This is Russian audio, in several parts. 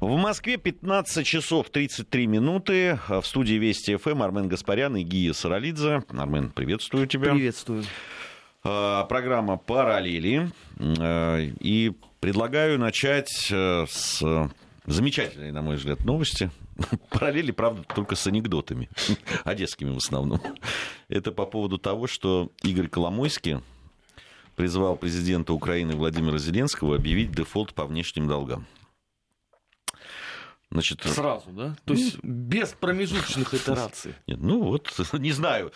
В Москве 15 часов 33 минуты. В студии Вести ФМ Армен Гаспарян и Гия Саралидзе. Армен, приветствую тебя. Приветствую. А, программа «Параллели». А, и предлагаю начать э, с замечательной, на мой взгляд, новости. Параллели, правда, только с анекдотами, одесскими в основном. Это по поводу того, что Игорь Коломойский призвал президента Украины Владимира Зеленского объявить дефолт по внешним долгам. Значит, Сразу, да? То есть без промежуточных итераций. Нет, ну вот, не знаю,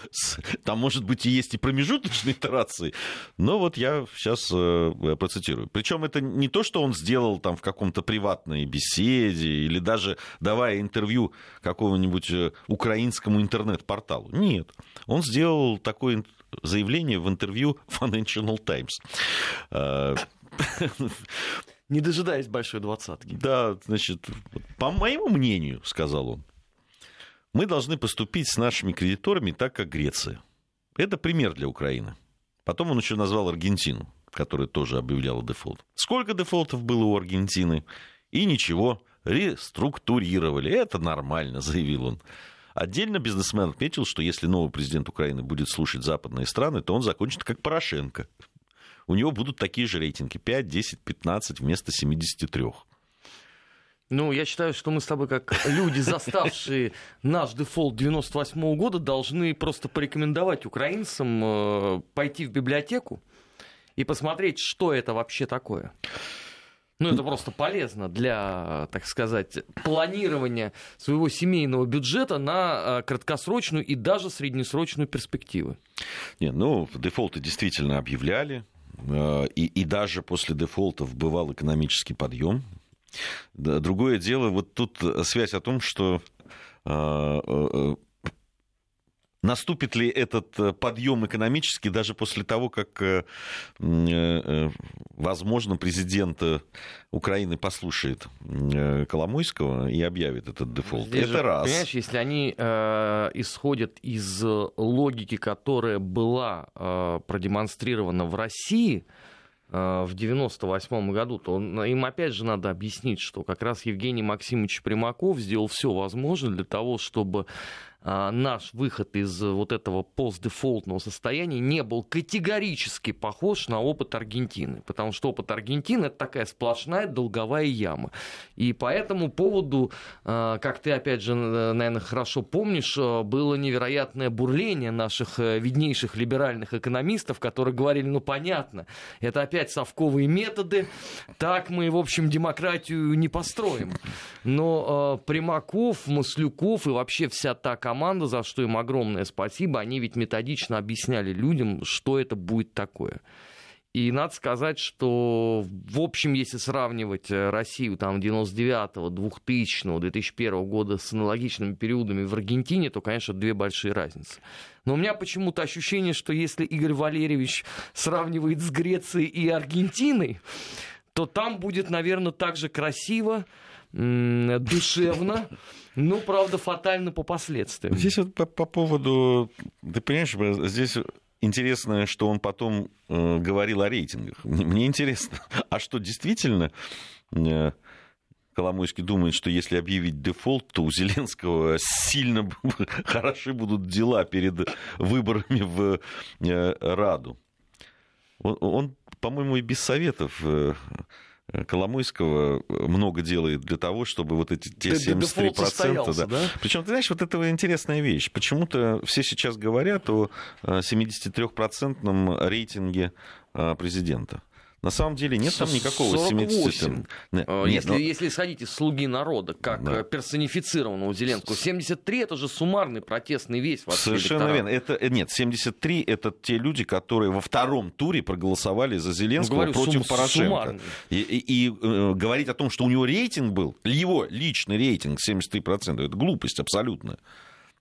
там, может быть, и есть и промежуточные итерации, но вот я сейчас э, процитирую. Причем это не то, что он сделал там в каком-то приватной беседе или даже давая интервью какому-нибудь э, украинскому интернет-порталу. Нет, он сделал такое заявление в интервью Financial Times. Не дожидаясь большой двадцатки. Да, значит, по моему мнению, сказал он, мы должны поступить с нашими кредиторами так, как Греция. Это пример для Украины. Потом он еще назвал Аргентину, которая тоже объявляла дефолт. Сколько дефолтов было у Аргентины? И ничего, реструктурировали. Это нормально, заявил он. Отдельно бизнесмен отметил, что если новый президент Украины будет слушать западные страны, то он закончит как Порошенко у него будут такие же рейтинги 5, 10, 15 вместо 73. Ну, я считаю, что мы с тобой, как люди, заставшие наш дефолт 98 -го года, должны просто порекомендовать украинцам э, пойти в библиотеку и посмотреть, что это вообще такое. Ну, это просто полезно для, так сказать, планирования своего семейного бюджета на э, краткосрочную и даже среднесрочную перспективы. Нет, ну, дефолты действительно объявляли. Э, и, и даже после дефолтов бывал экономический подъем. Другое дело, вот тут связь о том, что э, э, Наступит ли этот э, подъем экономический даже после того, как, э, э, возможно, президент Украины послушает Коломойского и объявит этот дефолт? Здесь Это же, раз. Понимаешь, если они э, исходят из логики, которая была э, продемонстрирована в России, в 98 году, то им опять же надо объяснить, что как раз Евгений Максимович Примаков сделал все возможное для того, чтобы наш выход из вот этого постдефолтного состояния не был категорически похож на опыт Аргентины, потому что опыт Аргентины это такая сплошная долговая яма. И по этому поводу, а, как ты опять же, наверное, хорошо помнишь, а, было невероятное бурление наших э, виднейших либеральных экономистов, которые говорили, ну понятно, это опять совковые методы, так мы, в общем, демократию не построим. Но Примаков, Маслюков и вообще вся та команда команда, за что им огромное спасибо. Они ведь методично объясняли людям, что это будет такое. И надо сказать, что, в общем, если сравнивать э, Россию там 99-го, 2000-го, 2001 года с аналогичными периодами в Аргентине, то, конечно, две большие разницы. Но у меня почему-то ощущение, что если Игорь Валерьевич сравнивает с Грецией и Аргентиной, то там будет, наверное, так же красиво, душевно, ну, правда, фатально по последствиям. Здесь вот по, по поводу, ты понимаешь, здесь интересно, что он потом э, говорил о рейтингах. Мне интересно, а что действительно э, Коломойский думает, что если объявить дефолт, то у Зеленского сильно хороши будут дела перед выборами в э, Раду. Он, он по-моему, и без советов э, Коломойского много делает для того, чтобы вот эти те 73%... Да. Да? Причем, ты знаешь, вот это интересная вещь. Почему-то все сейчас говорят о 73% рейтинге а, президента. На самом деле нет там никакого 48. Нет, а, если, но... если исходить из «Слуги народа», как да. Э, персонифицированного Зеленского, 73 это же суммарный протестный весь Совершенно верно. Это, э, нет, 73 это те люди, которые во втором туре проголосовали за Зеленского ну, говорю, против сум- Порошенко. И, и, и э, говорить о том, что у него рейтинг был, его личный рейтинг 73%, это глупость абсолютно.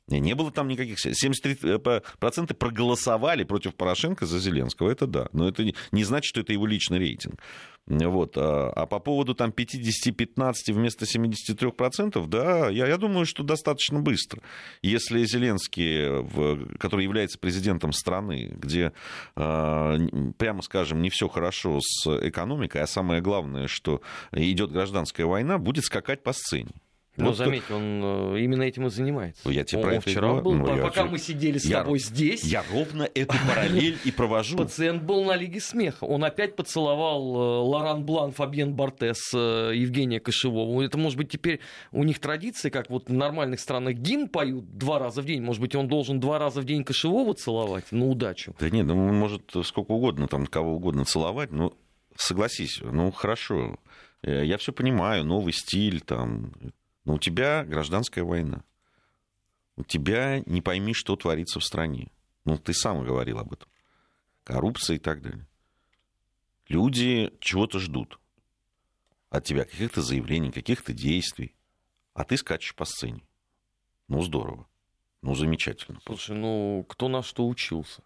Не было там никаких... 73% проголосовали против Порошенко за Зеленского, это да. Но это не значит, что это его личный рейтинг. Вот. А, а по поводу там 50-15 вместо 73%, да, я, я думаю, что достаточно быстро. Если Зеленский, который является президентом страны, где, а, прямо скажем, не все хорошо с экономикой, а самое главное, что идет гражданская война, будет скакать по сцене. Ну, вот заметь, он э, именно этим и занимается. Я тебе он, про это вчера говорю. был, ну, пока я... мы сидели с я... тобой здесь. Я ровно эту параллель и провожу. Пациент был на Лиге смеха. Он опять поцеловал э, Лоран Блан, Фабьен Бартес, э, Евгения Кошевого. Это, может быть, теперь у них традиция, как вот в нормальных странах гимн поют два раза в день. Может быть, он должен два раза в день Кошевого целовать на удачу. Да нет, ну, он может сколько угодно, там, кого угодно целовать. Но согласись, ну, хорошо. Я все понимаю, новый стиль, там, но у тебя гражданская война. У тебя не пойми, что творится в стране. Ну, ты сам говорил об этом. Коррупция и так далее. Люди чего-то ждут от тебя, каких-то заявлений, каких-то действий. А ты скачешь по сцене. Ну, здорово. Ну, замечательно. Слушай, ну, кто на что учился?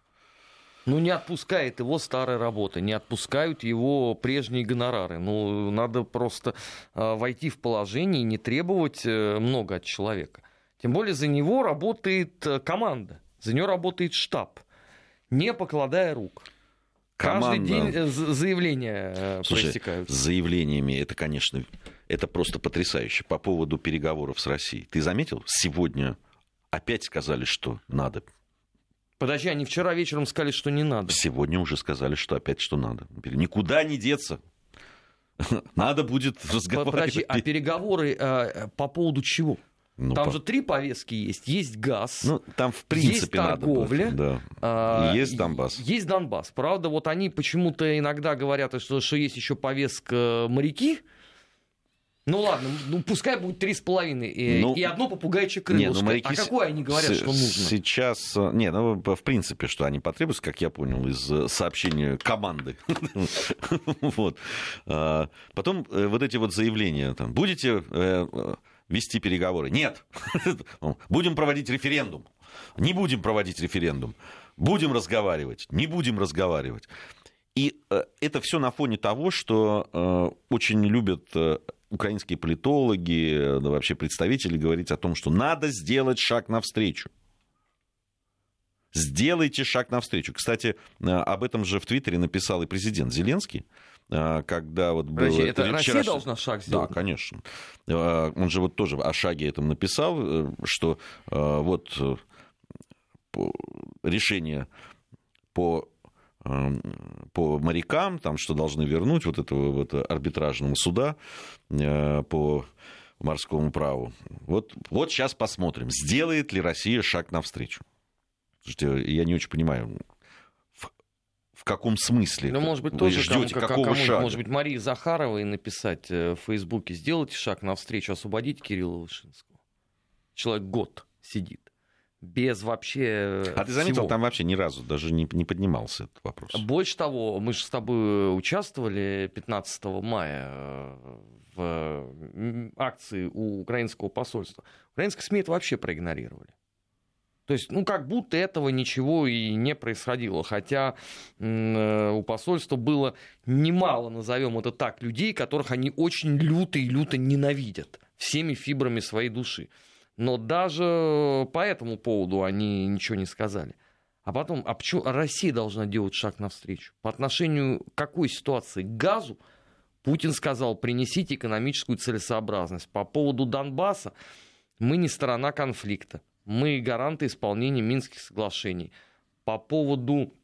Ну, не отпускает его старая работа, не отпускают его прежние гонорары. Ну, надо просто э, войти в положение и не требовать э, много от человека. Тем более за него работает э, команда, за него работает штаб, не покладая рук. Команда... Каждый день э, заявления э, Слушай, проистекают. С заявлениями это, конечно, это просто потрясающе. По поводу переговоров с Россией. Ты заметил, сегодня опять сказали, что надо Подожди, они вчера вечером сказали, что не надо. Сегодня уже сказали, что опять что надо. Никуда не деться. Надо будет разговаривать. Подожди, а переговоры э, по поводу чего? Ну, там по... же три повестки есть. Есть газ. Ну, там, в принципе, есть торговля. Надо да. а, есть Донбасс. Есть Донбасс. Правда, вот они почему-то иногда говорят, что, что есть еще повестка моряки. Ну ладно, ну пускай будет три с половиной ну, и одно попугайчье крылышко. Ну. А какое они говорят, что нужно? Сейчас, э, не, ну в принципе, что они потребуются, как я понял из э, сообщения команды. вот. А, потом э, вот эти вот заявления, там, будете вести переговоры? Нет. будем проводить референдум. Не будем проводить референдум. Будем разговаривать. Не будем разговаривать. И это все на фоне того, что очень любят украинские политологи, да, вообще представители говорить о том, что надо сделать шаг навстречу. Сделайте шаг навстречу. Кстати, э, об этом же в Твиттере написал и президент Зеленский, э, когда вот был... Россия, это Россия вчера... должна шаг сделать? Да, конечно. Э, он же вот тоже о шаге этом написал, что вот решение по по морякам, там, что должны вернуть вот этого вот арбитражного суда э, по морскому праву. Вот, вот сейчас посмотрим, сделает ли Россия шаг навстречу. Слушайте, я не очень понимаю, в, в каком смысле ну, может быть, вы тоже ждете кому, какого кому, шага? Может быть, Марии Захаровой написать э, в Фейсбуке, сделайте шаг навстречу, освободите Кирилла Вышинского. Человек год сидит без вообще А ты заметил, всего. там вообще ни разу даже не, не поднимался этот вопрос. Больше того, мы же с тобой участвовали 15 мая э, в акции у украинского посольства. Украинские СМИ это вообще проигнорировали. То есть, ну, как будто этого ничего и не происходило. Хотя э, у посольства было немало, назовем это так, людей, которых они очень люто и люто ненавидят всеми фибрами своей души. Но даже по этому поводу они ничего не сказали. А потом, а почему Россия должна делать шаг навстречу? По отношению к какой ситуации? К газу Путин сказал, принесите экономическую целесообразность. По поводу Донбасса мы не сторона конфликта. Мы гаранты исполнения Минских соглашений. По поводу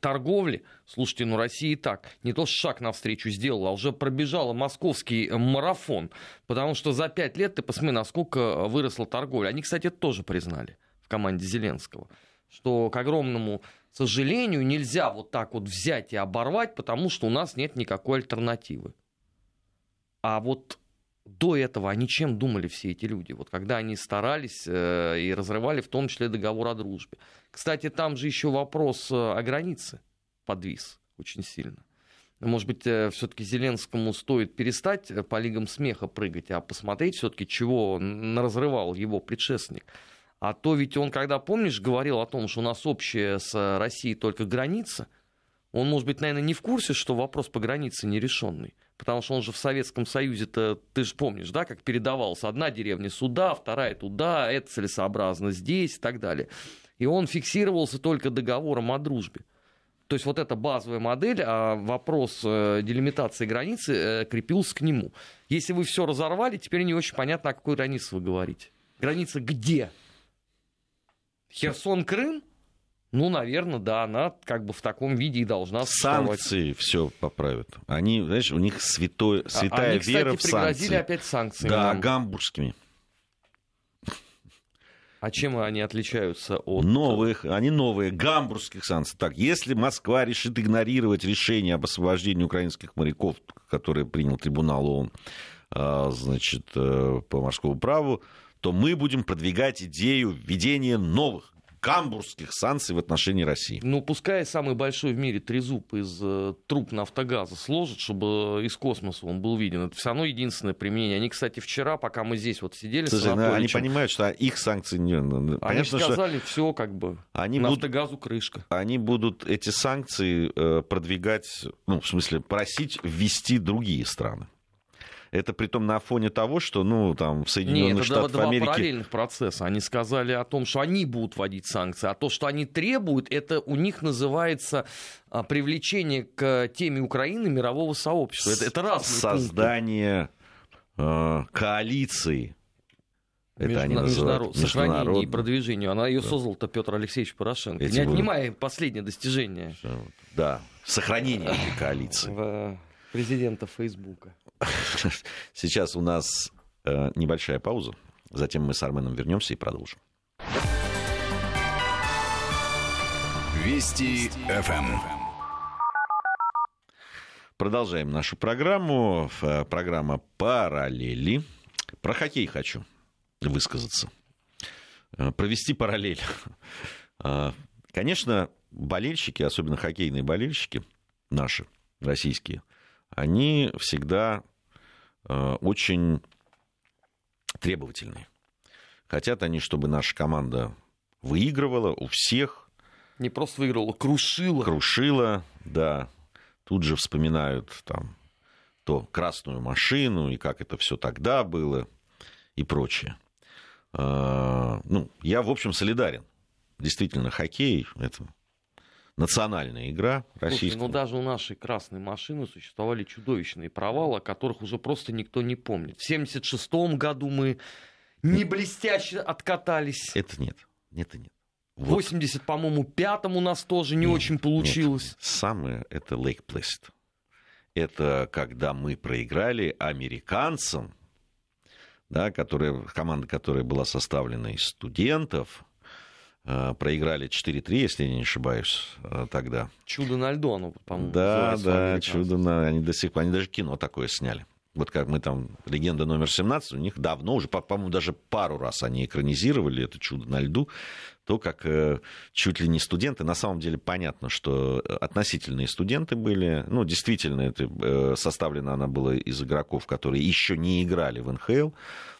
торговли, слушайте, ну Россия и так не то шаг навстречу сделала, а уже пробежала московский марафон, потому что за пять лет ты посмотри, насколько выросла торговля. Они, кстати, это тоже признали в команде Зеленского, что, к огромному сожалению, нельзя вот так вот взять и оборвать, потому что у нас нет никакой альтернативы. А вот до этого они чем думали все эти люди? Вот когда они старались э, и разрывали в том числе договор о дружбе. Кстати, там же еще вопрос э, о границе подвис очень сильно. Может быть, э, все-таки Зеленскому стоит перестать э, по лигам смеха прыгать, а посмотреть все-таки, чего разрывал его предшественник. А то ведь он, когда, помнишь, говорил о том, что у нас общая с Россией только граница, он, может быть, наверное, не в курсе, что вопрос по границе нерешенный. Потому что он же в Советском Союзе-то, ты же помнишь, да, как передавался одна деревня сюда, вторая туда, это целесообразно здесь и так далее. И он фиксировался только договором о дружбе. То есть вот эта базовая модель, а вопрос э, делимитации границы э, крепился к нему. Если вы все разорвали, теперь не очень понятно, о какой границе вы говорите. Граница где? Херсон, Крым? Ну, наверное, да, она как бы в таком виде и должна существовать. Санкции все поправят. Они, знаешь, у них святой, а, святая Они, кстати, вера в санкции. пригрозили опять санкциями. Да, нам. гамбургскими. А чем они отличаются от... Новых, они новые, гамбургских санкций. Так, если Москва решит игнорировать решение об освобождении украинских моряков, которое принял трибунал ООН, а, значит, э, по морскому праву, то мы будем продвигать идею введения новых гамбургских санкций в отношении России. Ну, пускай самый большой в мире трезуб из э, труб нафтогаза сложит, чтобы из космоса он был виден. Это все равно единственное применение. Они, кстати, вчера, пока мы здесь вот сидели Слушай, с ну, Они понимают, что их санкции... Не... Ну, ну, они Понятно, сказали, что... все как бы, они нафтогазу будут... крышка. Они будут эти санкции э, продвигать, ну, в смысле, просить ввести другие страны. Это при том на фоне того, что, ну, там, в Соединенных Нет, Штатах два, Америки... два параллельных процесса. Они сказали о том, что они будут вводить санкции, а то, что они требуют, это у них называется а, привлечение к теме Украины мирового сообщества. Это, это разные Создание э, коалиции это Между, они называют международ, сохранение и продвижение. Она ее да. создал-то Петр Алексеевич Порошенко. Эти не отнимая последнее достижение. Да, сохранение этой коалиции. Президента Фейсбука. Сейчас у нас э, небольшая пауза. Затем мы с Арменом вернемся и продолжим. Вести ФМ. Продолжаем нашу программу. Э, программа «Параллели». Про хоккей хочу высказаться. Э, провести параллель. Э, конечно, болельщики, особенно хоккейные болельщики наши, российские – они всегда э, очень требовательные. Хотят они, чтобы наша команда выигрывала у всех. Не просто выигрывала, крушила. Крушила, да. Тут же вспоминают там то красную машину и как это все тогда было и прочее. Э, ну, я, в общем, солидарен. Действительно, хоккей – это национальная игра российская. Ну даже у нашей красной машины существовали чудовищные провалы, о которых уже просто никто не помнит. В 76 году мы не блестяще откатались. Это нет. Это нет. В 80, по-моему, пятом у нас тоже не нет, очень получилось. Нет. Самое это Лейк Плэсид. Это когда мы проиграли американцам, да, которая, команда, которая была составлена из студентов, проиграли 4-3, если я не ошибаюсь, э, тогда. Чудо на льду, оно, по-моему. Да, да, чудо на... Они до сих пор, они даже кино такое сняли. Вот как мы там, легенда номер 17, у них давно уже, по-моему, даже пару раз они экранизировали это чудо на льду то, как э, чуть ли не студенты, на самом деле понятно, что относительные студенты были, ну, действительно, это э, составлено она была из игроков, которые еще не играли в НХЛ,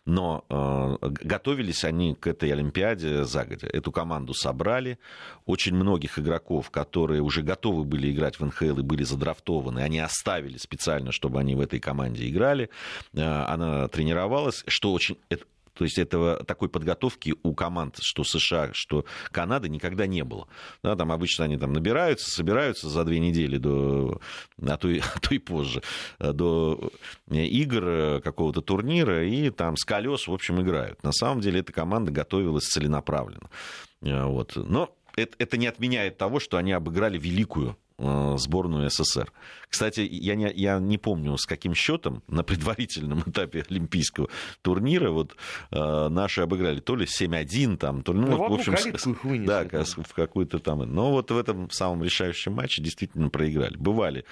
но э, готовились они к этой Олимпиаде загодя. Эту команду собрали, очень многих игроков, которые уже готовы были играть в НХЛ и были задрафтованы, они оставили специально, чтобы они в этой команде играли. Она тренировалась, что очень то есть этого, такой подготовки у команд, что США, что Канады, никогда не было. Да, там обычно они там набираются, собираются за две недели до, а то и, а то и позже, до игр какого-то турнира и там с колес, в общем, играют. На самом деле эта команда готовилась целенаправленно. Вот. Но это, это не отменяет того, что они обыграли великую Э, сборную СССР. Кстати, я не, я не помню, с каким счетом на предварительном этапе Олимпийского турнира вот э, наши обыграли то ли 7-1, там, то ли, ну, ну в общем, вынесли, да, в какой-то там. Но вот в этом самом решающем матче действительно проиграли. Бывали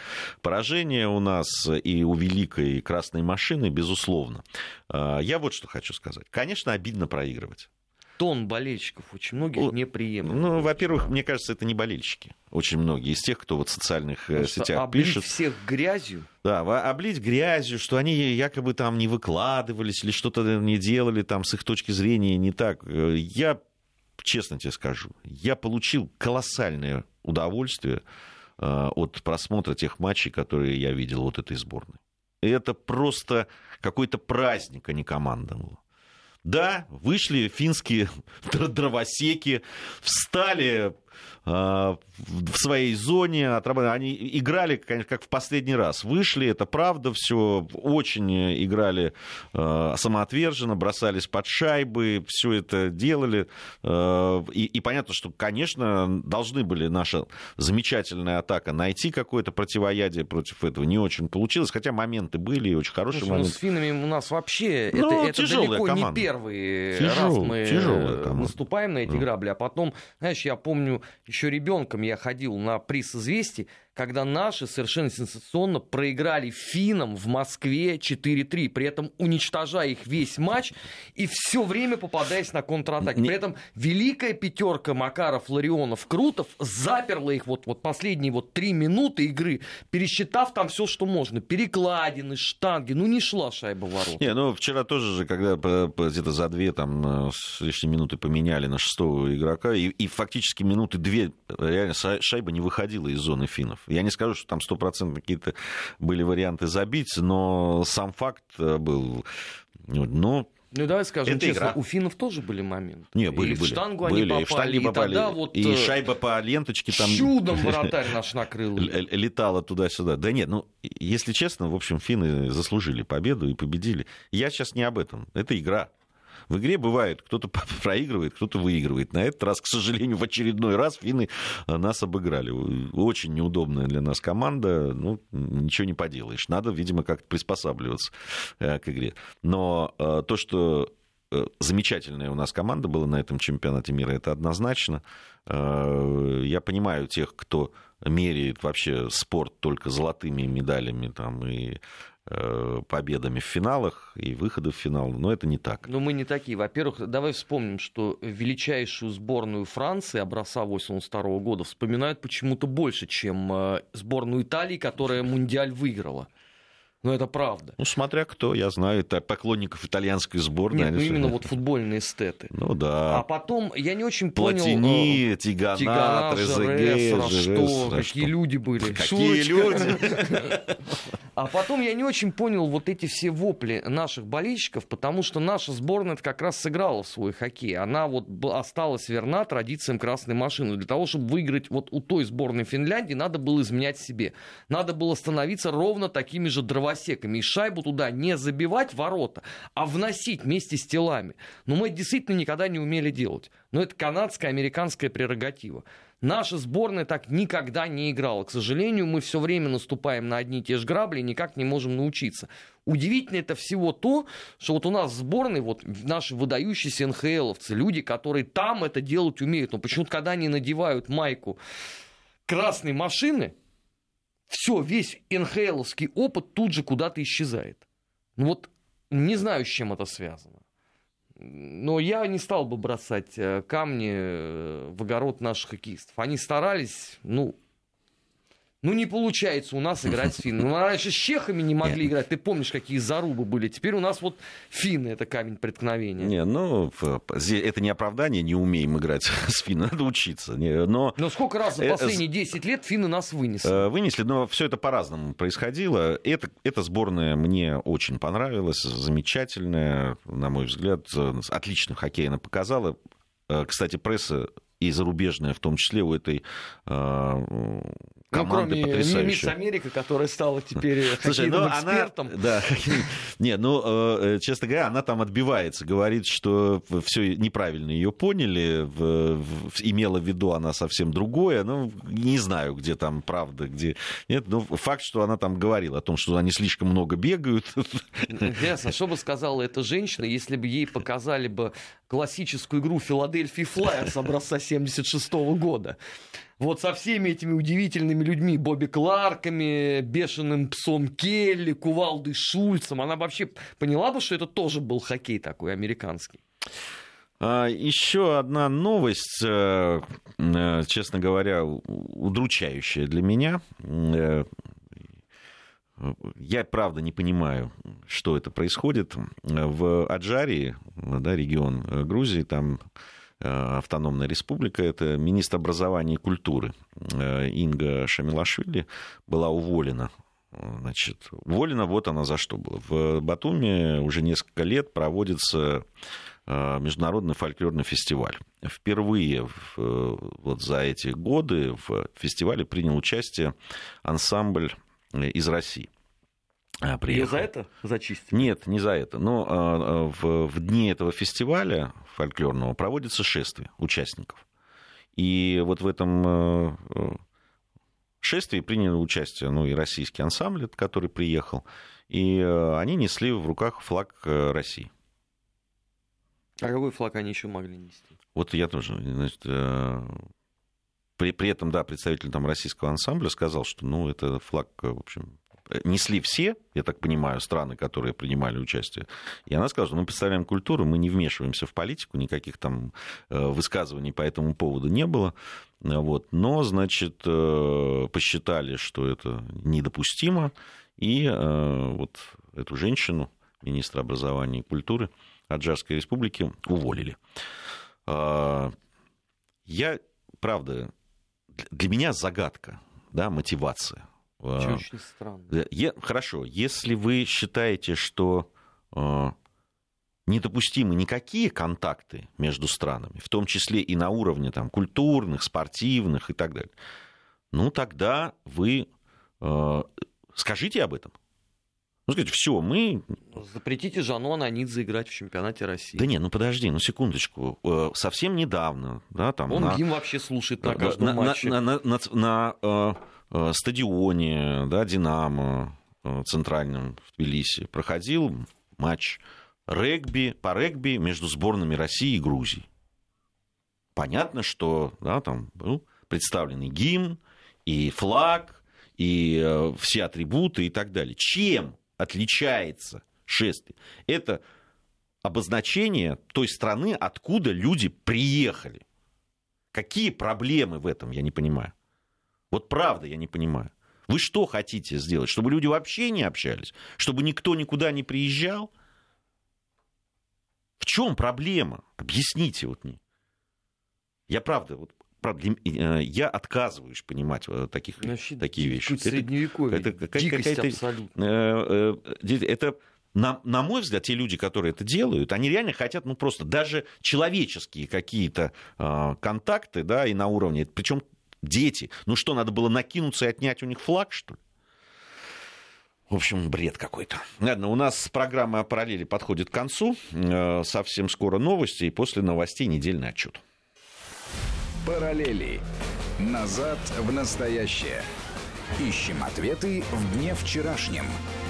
поражения у нас и у великой красной машины, безусловно. Э, я вот что хочу сказать. Конечно, обидно проигрывать тон болельщиков очень многих не приемлет. Ну, во-первых, мне кажется, это не болельщики. Очень многие из тех, кто вот в социальных э, Потому сетях облить пишет. всех грязью. Да, облить грязью, что они якобы там не выкладывались или что-то не делали там с их точки зрения не так. Э, я честно тебе скажу, я получил колоссальное удовольствие э, от просмотра тех матчей, которые я видел вот этой сборной. Это просто какой-то праздник, а не команда была. Да, вышли финские дровосеки, встали в своей зоне, они играли, конечно, как в последний раз. Вышли, это правда, все очень играли а, самоотверженно, бросались под шайбы, все это делали. А, и, и понятно, что, конечно, должны были наша замечательная атака найти какое-то противоядие против этого. Не очень получилось, хотя моменты были, и очень хорошие Слушай, моменты. Ну, с финнами у нас вообще ну, это, это далеко команда. не первый Тяжел, раз мы наступаем на эти грабли. А потом, знаешь, я помню, еще ребенком я ходил на приз известий, когда наши совершенно сенсационно проиграли финам в Москве 4-3, при этом уничтожая их весь матч и все время попадаясь на контратаки. При этом великая пятерка Макаров, Ларионов, Крутов заперла их вот, вот последние вот три минуты игры, пересчитав там все, что можно. Перекладины, штанги. Ну, не шла шайба в ворот. Не, ну, вчера тоже же, когда где-то за две там с лишней минуты поменяли на шестого игрока, и, и фактически минуты две реально шайба не выходила из зоны финнов. Я не скажу, что там стопроцентно какие-то были варианты забить, но сам факт э, был... Ну, ну, давай скажем это честно, игра. у финнов тоже были моменты. Не, были, и были. в штангу были, они попали, и, и попали. тогда вот... И э, шайба по ленточке там... Чудом вратарь наш накрыл. Летала туда-сюда. Да нет, ну, если честно, в общем, финны заслужили победу и победили. Я сейчас не об этом. Это игра. В игре бывает, кто-то проигрывает, кто-то выигрывает. На этот раз, к сожалению, в очередной раз финны э, нас обыграли. Очень неудобная для нас команда, ну, ничего не поделаешь. Надо, видимо, как-то приспосабливаться э, к игре. Но э, то, что замечательная у нас команда была на этом чемпионате мира, это однозначно. Я понимаю тех, кто меряет вообще спорт только золотыми медалями там, и победами в финалах и выходы в финал, но это не так. Но мы не такие. Во-первых, давай вспомним, что величайшую сборную Франции образца 82 года вспоминают почему-то больше, чем э, сборную Италии, которая Мундиаль выиграла. Но это правда. Ну, смотря кто, я знаю поклонников итальянской сборной. Нет, ну именно вот футбольные эстеты. Ну да. А потом, я не очень понял... Платини, э, Тигана, Тигана Трезеге, что, какие люди были. Какие люди. А потом я не очень понял вот эти все вопли наших болельщиков, потому что наша сборная как раз сыграла в свой хоккей. Она вот осталась верна традициям красной машины. Для того, чтобы выиграть вот у той сборной Финляндии, надо было изменять себе. Надо было становиться ровно такими же дровосеками. И шайбу туда не забивать ворота, а вносить вместе с телами. Но мы это действительно никогда не умели делать. Но это канадская, американская прерогатива. Наша сборная так никогда не играла. К сожалению, мы все время наступаем на одни и те же грабли и никак не можем научиться. Удивительно это всего то, что вот у нас в сборной вот наши выдающиеся НХЛовцы, люди, которые там это делать умеют, но почему-то когда они надевают майку красной машины, все, весь НХЛовский опыт тут же куда-то исчезает. Ну вот не знаю, с чем это связано. Но я не стал бы бросать э, камни э, в огород наших хоккеистов. Они старались, ну, ну, не получается у нас играть с финнами. Мы раньше с чехами не могли Нет. играть. Ты помнишь, какие зарубы были. Теперь у нас вот финны — это камень преткновения. Не, ну, это не оправдание, не умеем играть с финнами. Надо учиться. Но, но сколько раз за э, последние 10 лет финны нас вынесли? Э, вынесли, но все это по-разному происходило. Это, эта сборная мне очень понравилась. Замечательная, на мой взгляд. Отлично хоккей она показала. Э, кстати, пресса и зарубежная, в том числе у этой команды ну, кроме потрясающая. Мисс Америка, которая стала теперь Слушай, ну, экспертом. Она, да, не, ну, э, честно говоря, она там отбивается, говорит, что все неправильно ее поняли, в, в, имела в виду она совсем другое, ну, не знаю, где там правда, где нет, но факт, что она там говорила о том, что они слишком много бегают. Ясно, что бы сказала эта женщина, если бы ей показали бы классическую игру Филадельфии Флайерс образца 76 года вот со всеми этими удивительными людьми, Бобби Кларками, бешеным псом Келли, Кувалдой Шульцем, она вообще поняла бы, что это тоже был хоккей такой американский? А, Еще одна новость, э, э, честно говоря, удручающая для меня. Э, я, правда, не понимаю, что это происходит. В Аджарии, да, регион Грузии, там автономная республика. Это министр образования и культуры Инга Шамилашвили была уволена Значит, уволена вот она за что была. В Батуми уже несколько лет проводится э, международный фольклорный фестиваль. Впервые вот за эти годы в фестивале принял участие ансамбль из России. А, приехал. И за это зачистили? Нет, не за это. Но а, в, в дни этого фестиваля фольклорного проводится шествие участников. И вот в этом э, шествии приняли участие ну, и российский ансамбль, который приехал, и э, они несли в руках флаг э, России. А какой флаг они еще могли нести? Вот я тоже, значит, э, при, при этом, да, представитель там российского ансамбля сказал, что, ну, это флаг, в общем, несли все, я так понимаю, страны, которые принимали участие. И она сказала, что мы представляем культуру, мы не вмешиваемся в политику, никаких там высказываний по этому поводу не было. Вот. Но, значит, э, посчитали, что это недопустимо, и э, вот эту женщину, министра образования и культуры Аджарской республики, уволили. Я, правда, для меня загадка, да, мотивация. А, очень странно. Хорошо, если вы считаете, что а, недопустимы никакие контакты между странами, в том числе и на уровне там, культурных, спортивных и так далее, ну тогда вы э, скажите об этом. Ну, скажите, все, мы... Запретите Жану Ананидзе играть в чемпионате России. Да нет, ну подожди, ну секундочку. Э, совсем недавно, да, там... Он на... гимн вообще слушает на каждом на, матче. На, на, на, на э, э, стадионе, да, Динамо э, центральном в Тбилиси проходил матч регби, по регби между сборными России и Грузии. Понятно, что да, там был представлен и гимн, и флаг, и э, все атрибуты и так далее. Чем отличается шествие? Это обозначение той страны, откуда люди приехали. Какие проблемы в этом, я не понимаю. Вот правда, я не понимаю. Вы что хотите сделать? Чтобы люди вообще не общались? Чтобы никто никуда не приезжал? В чем проблема? Объясните вот мне. Я правда, вот, правда, э, я отказываюсь понимать э, таких, Вообще, такие вещи. Средневековье, это, это, дикость абсолютно. Э, это, на, на мой взгляд, те люди, которые это делают, они реально хотят, ну, просто даже человеческие какие-то э, контакты, да, и на уровне, причем дети. Ну что, надо было накинуться и отнять у них флаг, что ли? В общем, бред какой-то. Ладно, у нас программа «Параллели» подходит к концу. Э, совсем скоро новости, и после новостей недельный отчет. «Параллели. Назад в настоящее». Ищем ответы в дне вчерашнем –